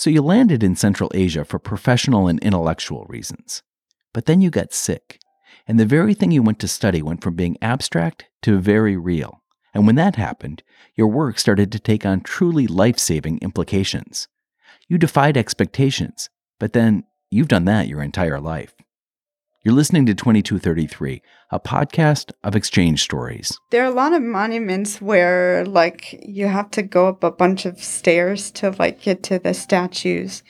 So you landed in Central Asia for professional and intellectual reasons. But then you got sick, and the very thing you went to study went from being abstract to very real. And when that happened, your work started to take on truly life saving implications. You defied expectations, but then you've done that your entire life. You're listening to 2233, a podcast of exchange stories. There are a lot of monuments where like you have to go up a bunch of stairs to like get to the statues.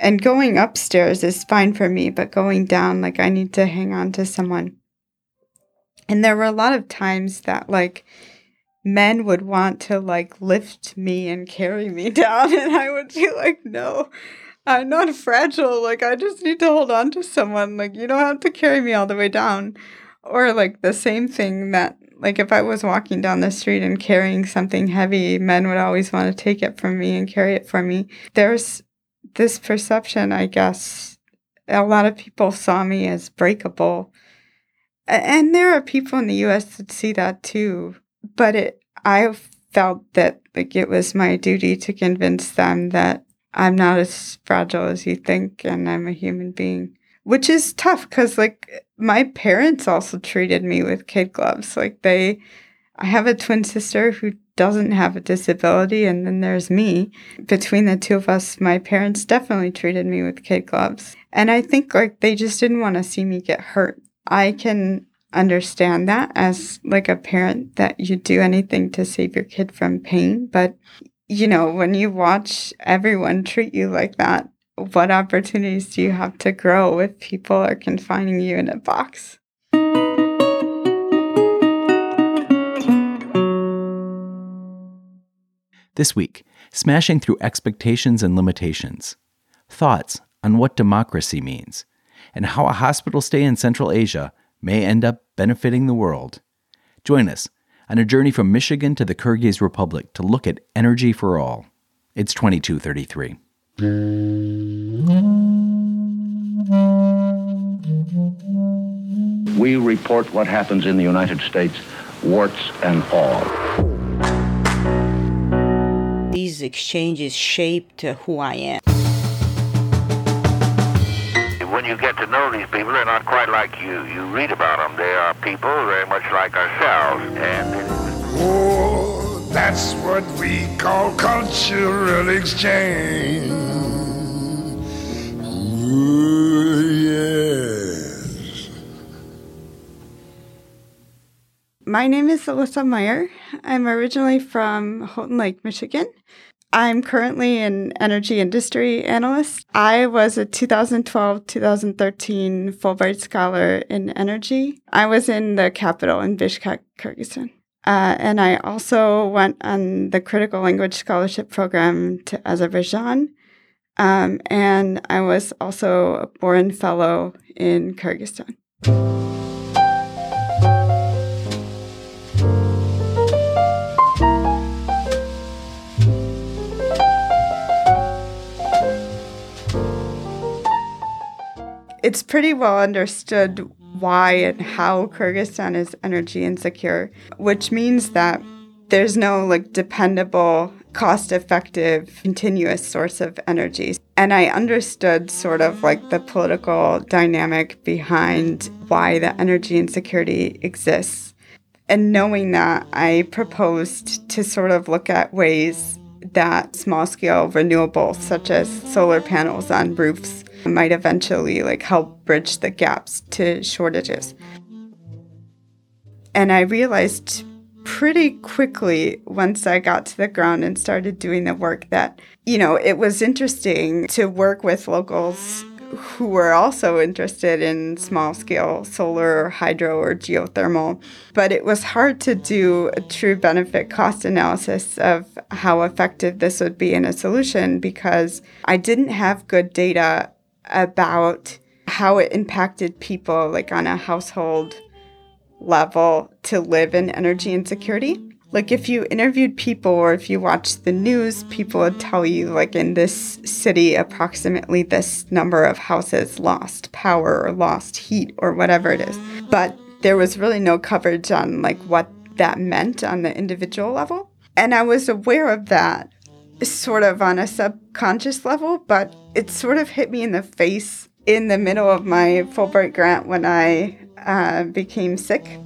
And going upstairs is fine for me, but going down like I need to hang on to someone. And there were a lot of times that like men would want to like lift me and carry me down and I would be like no I'm not fragile. Like, I just need to hold on to someone. Like, you don't have to carry me all the way down. Or, like, the same thing that, like, if I was walking down the street and carrying something heavy, men would always want to take it from me and carry it for me. There's this perception, I guess. A lot of people saw me as breakable. And there are people in the US that see that too. But it, I felt that, like, it was my duty to convince them that I'm not as fragile as you think and I'm a human being. Which is tough because, like, my parents also treated me with kid gloves. Like, they, I have a twin sister who doesn't have a disability, and then there's me. Between the two of us, my parents definitely treated me with kid gloves. And I think, like, they just didn't want to see me get hurt. I can understand that as like a parent that you do anything to save your kid from pain but you know, when you watch everyone treat you like that, what opportunities do you have to grow if people are confining you in a box? This week, smashing through expectations and limitations, thoughts on what democracy means, and how a hospital stay in Central Asia may end up benefiting the world. Join us on a journey from Michigan to the Kyrgyz Republic to look at energy for all. It's 2233. We report what happens in the United States, warts and all. These exchanges shaped who I am. When you get to know these people, they're not quite like you. You read about them. They are people very much like ourselves. And oh, that's what we call cultural exchange. Ooh, yes. My name is Alyssa Meyer. I'm originally from Houghton Lake, Michigan. I'm currently an energy industry analyst. I was a 2012 2013 Fulbright Scholar in energy. I was in the capital in Bishkek, Kyrgyzstan. Uh, and I also went on the Critical Language Scholarship Program to Azerbaijan. Um, and I was also a Boren Fellow in Kyrgyzstan. It's pretty well understood why and how Kyrgyzstan is energy insecure, which means that there's no like dependable, cost effective, continuous source of energy. And I understood sort of like the political dynamic behind why the energy insecurity exists. And knowing that, I proposed to sort of look at ways that small scale renewables, such as solar panels on roofs, might eventually like help bridge the gaps to shortages. And I realized pretty quickly once I got to the ground and started doing the work that, you know, it was interesting to work with locals who were also interested in small scale solar, or hydro, or geothermal. But it was hard to do a true benefit cost analysis of how effective this would be in a solution because I didn't have good data about how it impacted people like on a household level to live in energy insecurity. Like if you interviewed people or if you watched the news, people would tell you like in this city approximately this number of houses lost power or lost heat or whatever it is. But there was really no coverage on like what that meant on the individual level. And I was aware of that sort of on a subconscious level, but it sort of hit me in the face in the middle of my Fulbright grant when I uh, became sick.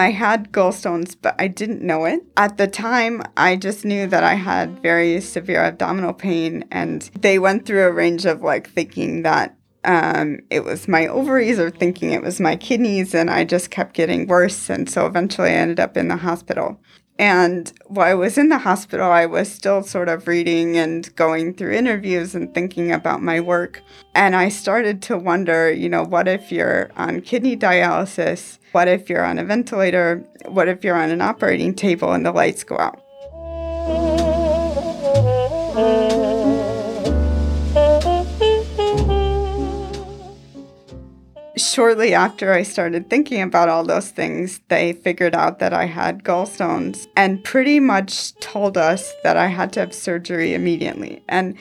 I had gallstones, but I didn't know it. At the time, I just knew that I had very severe abdominal pain, and they went through a range of like thinking that um, it was my ovaries or thinking it was my kidneys, and I just kept getting worse. And so eventually I ended up in the hospital. And while I was in the hospital, I was still sort of reading and going through interviews and thinking about my work. And I started to wonder, you know, what if you're on kidney dialysis? What if you're on a ventilator? What if you're on an operating table and the lights go out? Shortly after I started thinking about all those things, they figured out that I had gallstones and pretty much told us that I had to have surgery immediately. And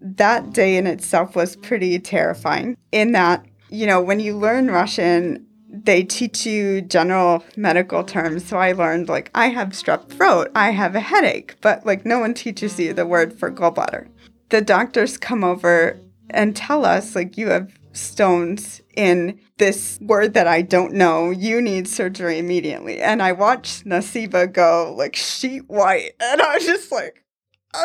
that day in itself was pretty terrifying, in that, you know, when you learn Russian, they teach you general medical terms. So I learned, like, I have strep throat, I have a headache, but like, no one teaches you the word for gallbladder. The doctors come over and tell us, like, you have stones in this word that I don't know. You need surgery immediately. And I watched Nasiba go like sheet white. And I was just like,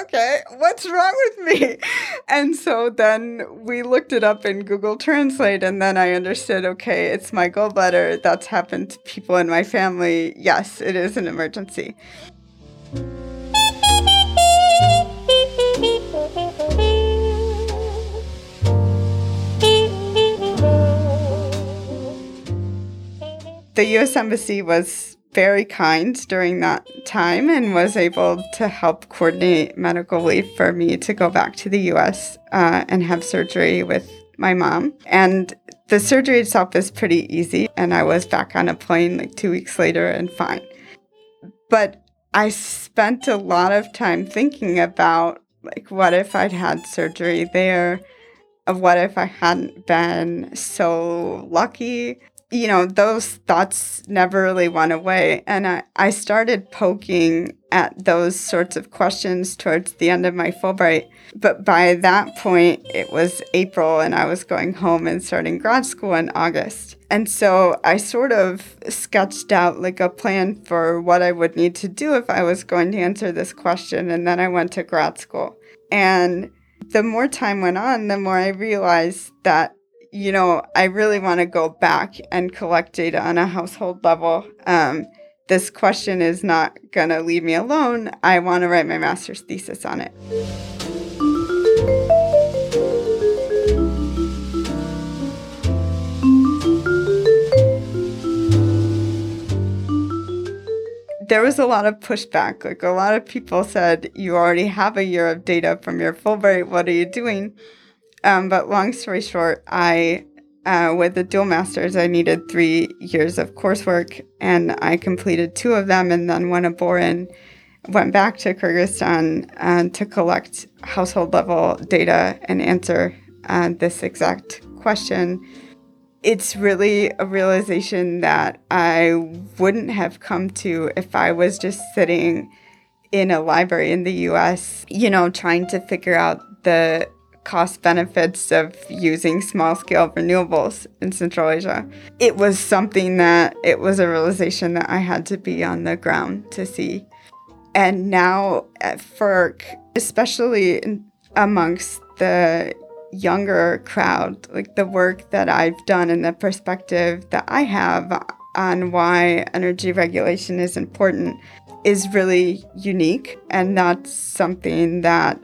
okay, what's wrong with me? And so then we looked it up in Google Translate, and then I understood okay, it's my gallbladder. That's happened to people in my family. Yes, it is an emergency. The US Embassy was very kind during that time and was able to help coordinate medical leave for me to go back to the US uh, and have surgery with my mom. And the surgery itself is pretty easy, and I was back on a plane like two weeks later and fine. But I spent a lot of time thinking about like, what if I'd had surgery there? Of what if I hadn't been so lucky? You know, those thoughts never really went away. And I, I started poking at those sorts of questions towards the end of my Fulbright. But by that point, it was April and I was going home and starting grad school in August. And so I sort of sketched out like a plan for what I would need to do if I was going to answer this question. And then I went to grad school. And the more time went on, the more I realized that you know, I really want to go back and collect data on a household level. Um, this question is not going to leave me alone. I want to write my master's thesis on it. there was a lot of pushback. Like a lot of people said, You already have a year of data from your Fulbright. What are you doing? Um, but long story short, I, uh, with the dual masters, I needed three years of coursework, and I completed two of them, and then aboard and went back to Kyrgyzstan uh, to collect household level data and answer uh, this exact question. It's really a realization that I wouldn't have come to if I was just sitting in a library in the US, you know, trying to figure out the cost benefits of using small scale renewables in Central Asia. It was something that it was a realization that I had to be on the ground to see. And now at FERC, especially amongst the younger crowd, like the work that I've done and the perspective that I have on why energy regulation is important is really unique. And that's something that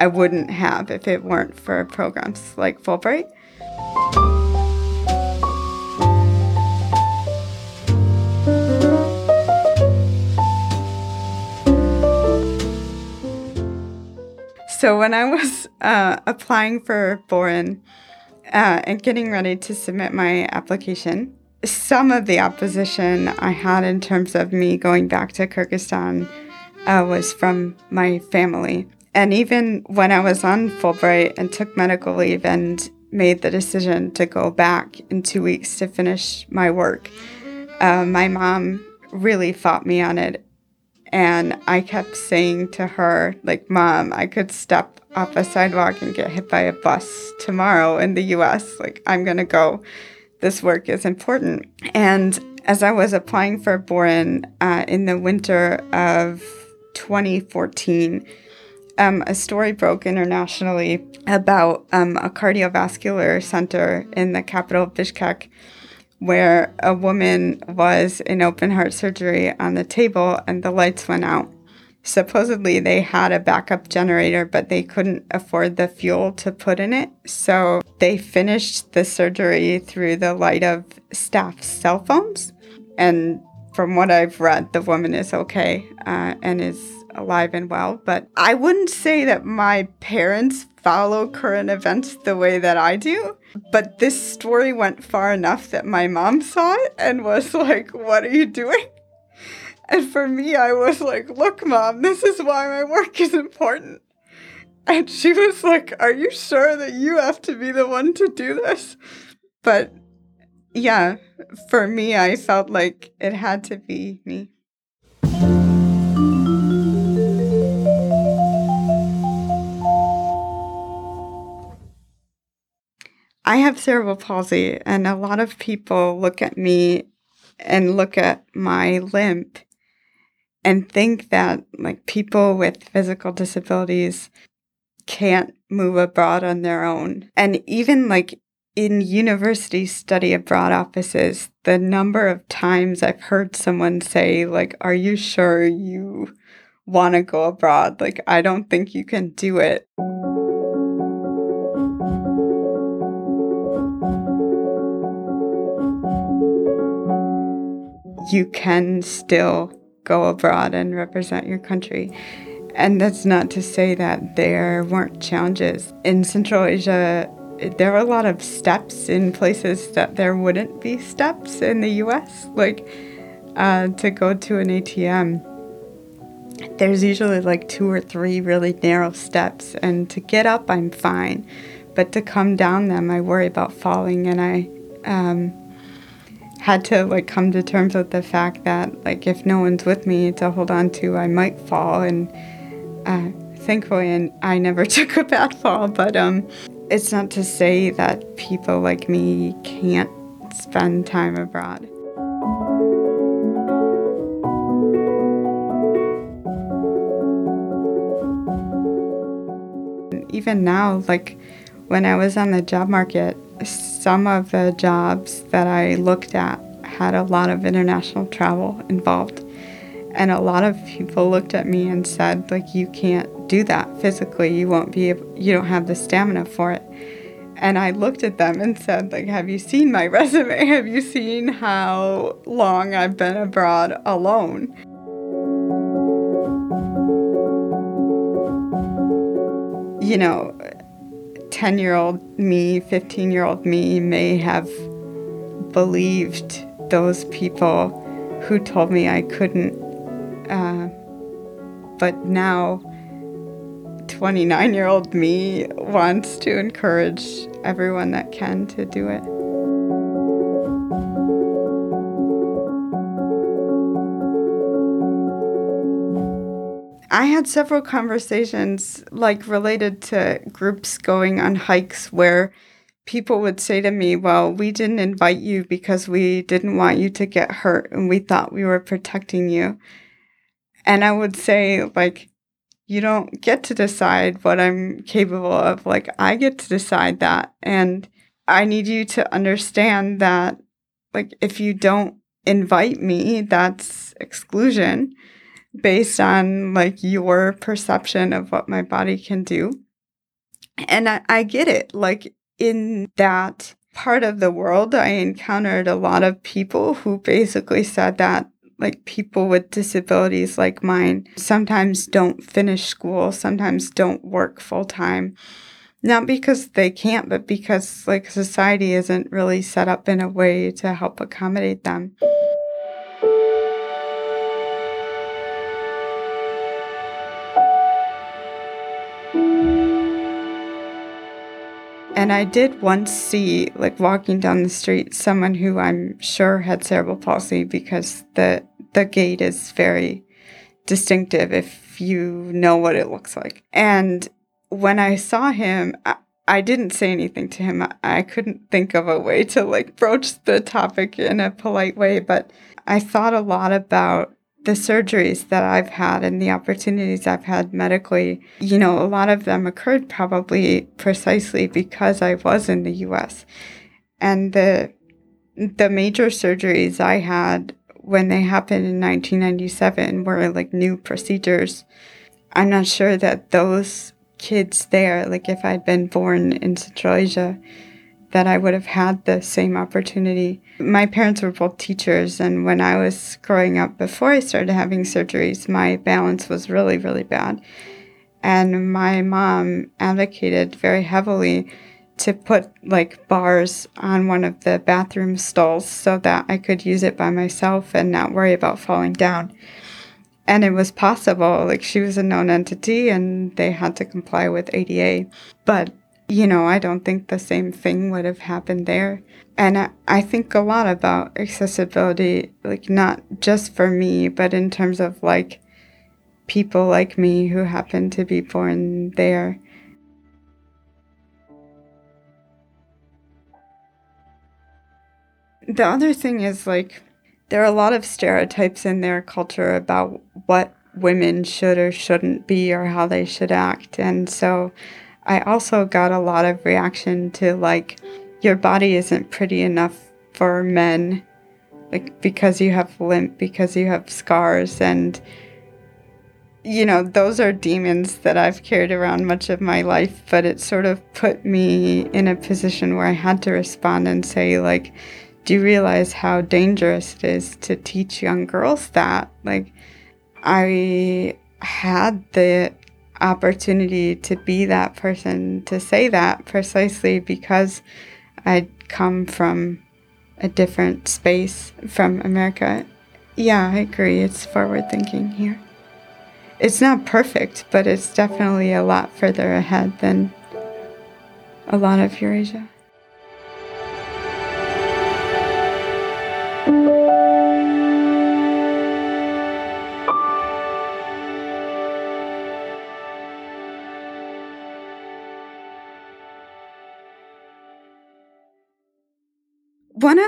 I wouldn't have if it weren't for programs like Fulbright. So when I was uh, applying for Boren uh, and getting ready to submit my application, some of the opposition I had in terms of me going back to Kyrgyzstan uh, was from my family. And even when I was on Fulbright and took medical leave and made the decision to go back in two weeks to finish my work, uh, my mom really fought me on it. And I kept saying to her, like, Mom, I could step off a sidewalk and get hit by a bus tomorrow in the US. Like, I'm going to go. This work is important. And as I was applying for Boren uh, in the winter of 2014, um, a story broke internationally about um, a cardiovascular center in the capital of Bishkek where a woman was in open heart surgery on the table and the lights went out. Supposedly, they had a backup generator, but they couldn't afford the fuel to put in it. So they finished the surgery through the light of staff cell phones. And from what I've read, the woman is okay uh, and is alive and well. But I wouldn't say that my parents follow current events the way that I do. But this story went far enough that my mom saw it and was like, What are you doing? And for me, I was like, Look, mom, this is why my work is important. And she was like, Are you sure that you have to be the one to do this? But yeah, for me, I felt like it had to be me. I have cerebral palsy, and a lot of people look at me and look at my limp and think that like people with physical disabilities can't move abroad on their own. And even like in university study abroad offices, the number of times I've heard someone say, like, are you sure you want to go abroad? Like, I don't think you can do it. You can still go abroad and represent your country. And that's not to say that there weren't challenges. In Central Asia, there are a lot of steps in places that there wouldn't be steps in the US. Like uh, to go to an ATM, there's usually like two or three really narrow steps. And to get up, I'm fine. But to come down them, I worry about falling and I. Um, had to like come to terms with the fact that like if no one's with me to hold on to, I might fall. And uh, thankfully, and I never took a bad fall. But um, it's not to say that people like me can't spend time abroad. Even now, like when I was on the job market, some of the jobs that I looked at had a lot of international travel involved. And a lot of people looked at me and said, like, you can't do that physically. You won't be able, you don't have the stamina for it. And I looked at them and said, like, have you seen my resume? Have you seen how long I've been abroad alone? You know, 10 year old me, 15 year old me may have believed those people who told me I couldn't. Uh, but now, 29 year old me wants to encourage everyone that can to do it. I had several conversations like related to groups going on hikes where people would say to me, Well, we didn't invite you because we didn't want you to get hurt and we thought we were protecting you. And I would say, like, you don't get to decide what I'm capable of. Like, I get to decide that. And I need you to understand that, like, if you don't invite me, that's exclusion based on like your perception of what my body can do. And I, I get it. Like in that part of the world, I encountered a lot of people who basically said that like people with disabilities like mine sometimes don't finish school, sometimes don't work full time. Not because they can't, but because like society isn't really set up in a way to help accommodate them. And I did once see, like walking down the street, someone who I'm sure had cerebral palsy because the the gait is very distinctive if you know what it looks like. And when I saw him, I, I didn't say anything to him. I, I couldn't think of a way to like broach the topic in a polite way, but I thought a lot about the surgeries that I've had and the opportunities I've had medically, you know, a lot of them occurred probably precisely because I was in the US. And the the major surgeries I had when they happened in 1997 were like new procedures. I'm not sure that those kids there, like if I'd been born in Central Asia, that I would have had the same opportunity. My parents were both teachers, and when I was growing up, before I started having surgeries, my balance was really, really bad. And my mom advocated very heavily to put like bars on one of the bathroom stalls so that I could use it by myself and not worry about falling down. And it was possible, like she was a known entity and they had to comply with ADA. But you know, I don't think the same thing would have happened there. And I, I think a lot about accessibility, like not just for me, but in terms of like people like me who happen to be born there. The other thing is like there are a lot of stereotypes in their culture about what women should or shouldn't be or how they should act. And so I also got a lot of reaction to like, your body isn't pretty enough for men, like because you have limp, because you have scars, and you know, those are demons that I've carried around much of my life, but it sort of put me in a position where I had to respond and say, like, do you realize how dangerous it is to teach young girls that? Like, I had the opportunity to be that person, to say that precisely because I'd come from a different space from America. Yeah, I agree. It's forward thinking here. It's not perfect, but it's definitely a lot further ahead than a lot of Eurasia.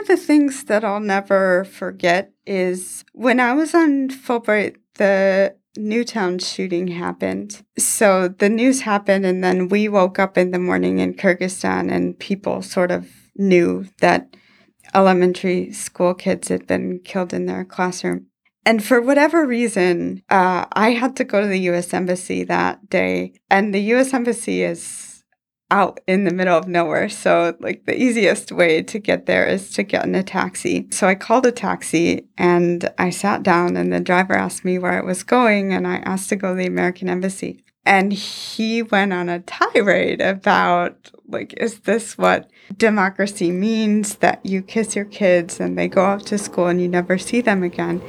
The things that I'll never forget is when I was on Fulbright, the Newtown shooting happened. So the news happened, and then we woke up in the morning in Kyrgyzstan, and people sort of knew that elementary school kids had been killed in their classroom. And for whatever reason, uh, I had to go to the US Embassy that day. And the US Embassy is out in the middle of nowhere. So, like, the easiest way to get there is to get in a taxi. So, I called a taxi and I sat down, and the driver asked me where I was going, and I asked to go to the American Embassy. And he went on a tirade about, like, is this what democracy means that you kiss your kids and they go off to school and you never see them again?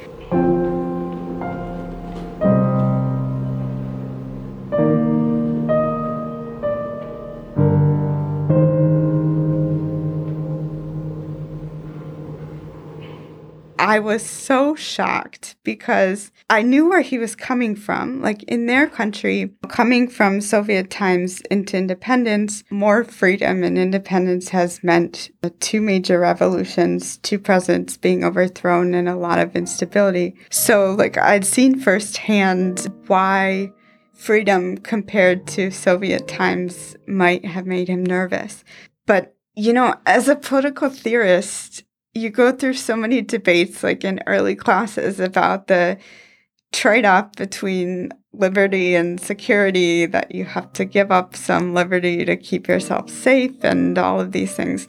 I was so shocked because I knew where he was coming from. Like in their country, coming from Soviet times into independence, more freedom and independence has meant two major revolutions, two presidents being overthrown, and a lot of instability. So, like, I'd seen firsthand why freedom compared to Soviet times might have made him nervous. But, you know, as a political theorist, you go through so many debates like in early classes about the trade-off between liberty and security that you have to give up some liberty to keep yourself safe and all of these things.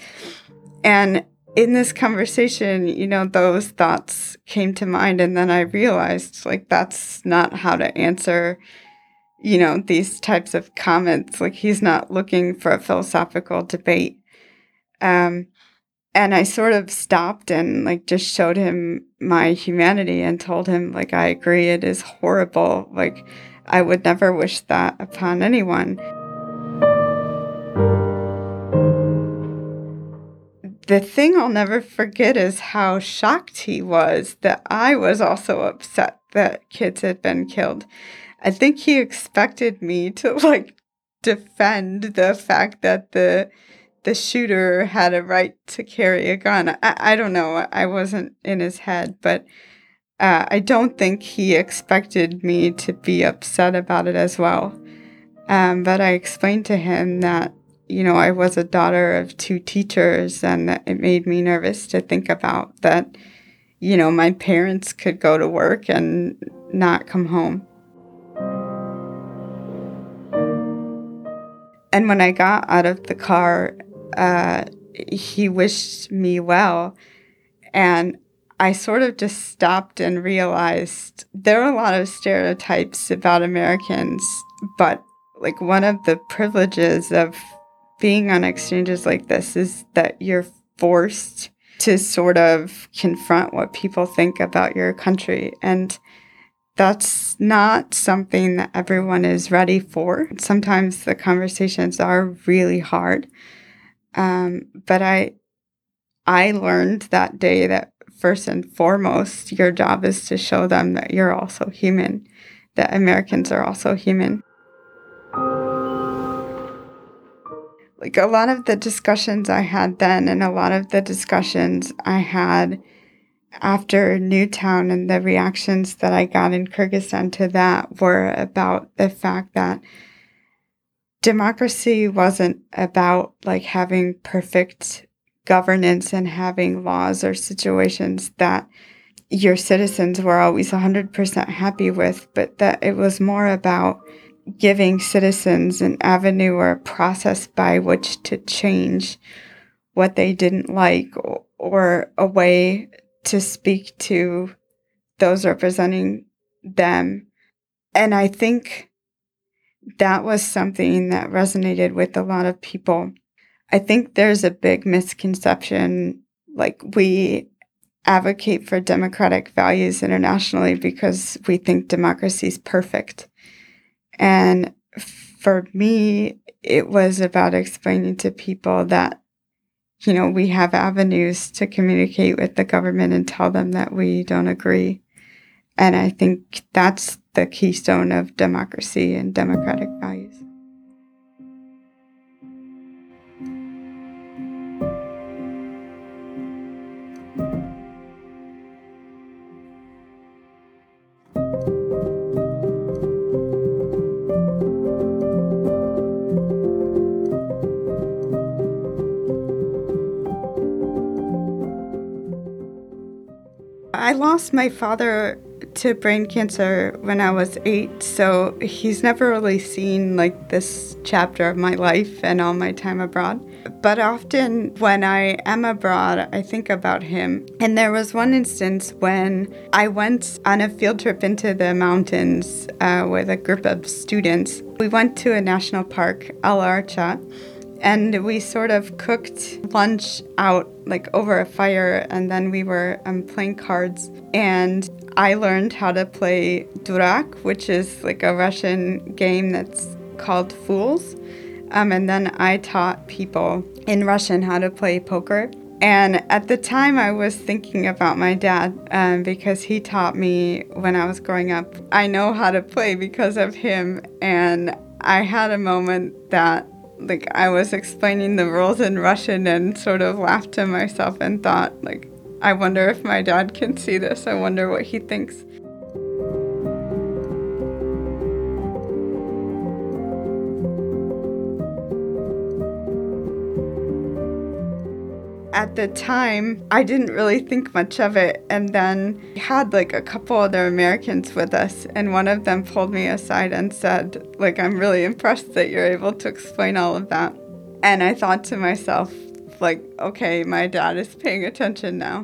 And in this conversation you know those thoughts came to mind and then i realized like that's not how to answer you know these types of comments. Like he's not looking for a philosophical debate. Um and I sort of stopped and like just showed him my humanity and told him like I agree it is horrible like I would never wish that upon anyone. the thing I'll never forget is how shocked he was that I was also upset that kids had been killed. I think he expected me to like defend the fact that the the shooter had a right to carry a gun. I, I don't know. I wasn't in his head, but uh, I don't think he expected me to be upset about it as well. Um, but I explained to him that, you know, I was a daughter of two teachers and that it made me nervous to think about that, you know, my parents could go to work and not come home. And when I got out of the car, uh, he wished me well. And I sort of just stopped and realized there are a lot of stereotypes about Americans, but like one of the privileges of being on exchanges like this is that you're forced to sort of confront what people think about your country. And that's not something that everyone is ready for. Sometimes the conversations are really hard. Um, but I, I learned that day that first and foremost, your job is to show them that you're also human, that Americans are also human. Like a lot of the discussions I had then, and a lot of the discussions I had after Newtown and the reactions that I got in Kyrgyzstan to that were about the fact that democracy wasn't about like having perfect governance and having laws or situations that your citizens were always 100% happy with, but that it was more about giving citizens an avenue or a process by which to change what they didn't like or a way to speak to those representing them. And I think that was something that resonated with a lot of people. I think there's a big misconception like we advocate for democratic values internationally because we think democracy is perfect. And for me, it was about explaining to people that you know, we have avenues to communicate with the government and tell them that we don't agree. And I think that's the keystone of democracy and democratic values. '" I lost my father to brain cancer when I was eight, so he's never really seen like this chapter of my life and all my time abroad. But often when I am abroad, I think about him. And there was one instance when I went on a field trip into the mountains uh, with a group of students. We went to a national park, Al Archa and we sort of cooked lunch out like over a fire and then we were um, playing cards and i learned how to play durak which is like a russian game that's called fools um, and then i taught people in russian how to play poker and at the time, I was thinking about my dad um, because he taught me when I was growing up. I know how to play because of him. And I had a moment that like I was explaining the rules in Russian and sort of laughed to myself and thought like I wonder if my dad can see this. I wonder what he thinks. At the time, I didn't really think much of it. And then we had like a couple other Americans with us, and one of them pulled me aside and said, like, I'm really impressed that you're able to explain all of that. And I thought to myself, like, okay, my dad is paying attention now.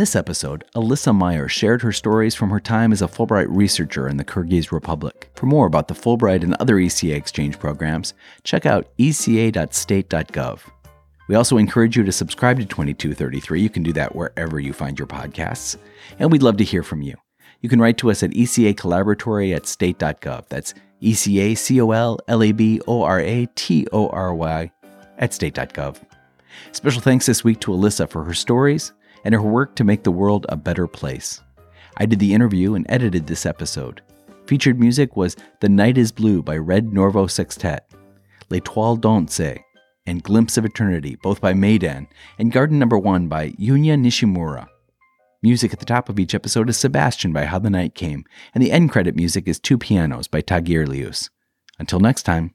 This episode, Alyssa Meyer shared her stories from her time as a Fulbright researcher in the Kyrgyz Republic. For more about the Fulbright and other ECA exchange programs, check out eca.state.gov. We also encourage you to subscribe to 2233. You can do that wherever you find your podcasts. And we'd love to hear from you. You can write to us at ECA Collaboratory at state.gov. That's ECA C O L L A B O R A T O R Y at state.gov. Special thanks this week to Alyssa for her stories and her work to make the world a better place. I did the interview and edited this episode. Featured music was The Night is Blue by Red Norvo Sextet, L'Etoile Danse, and Glimpse of Eternity, both by Maydan, and Garden Number One by Yunya Nishimura. Music at the top of each episode is Sebastian by How the Night Came, and the end credit music is Two Pianos by Tagir Lius. Until next time.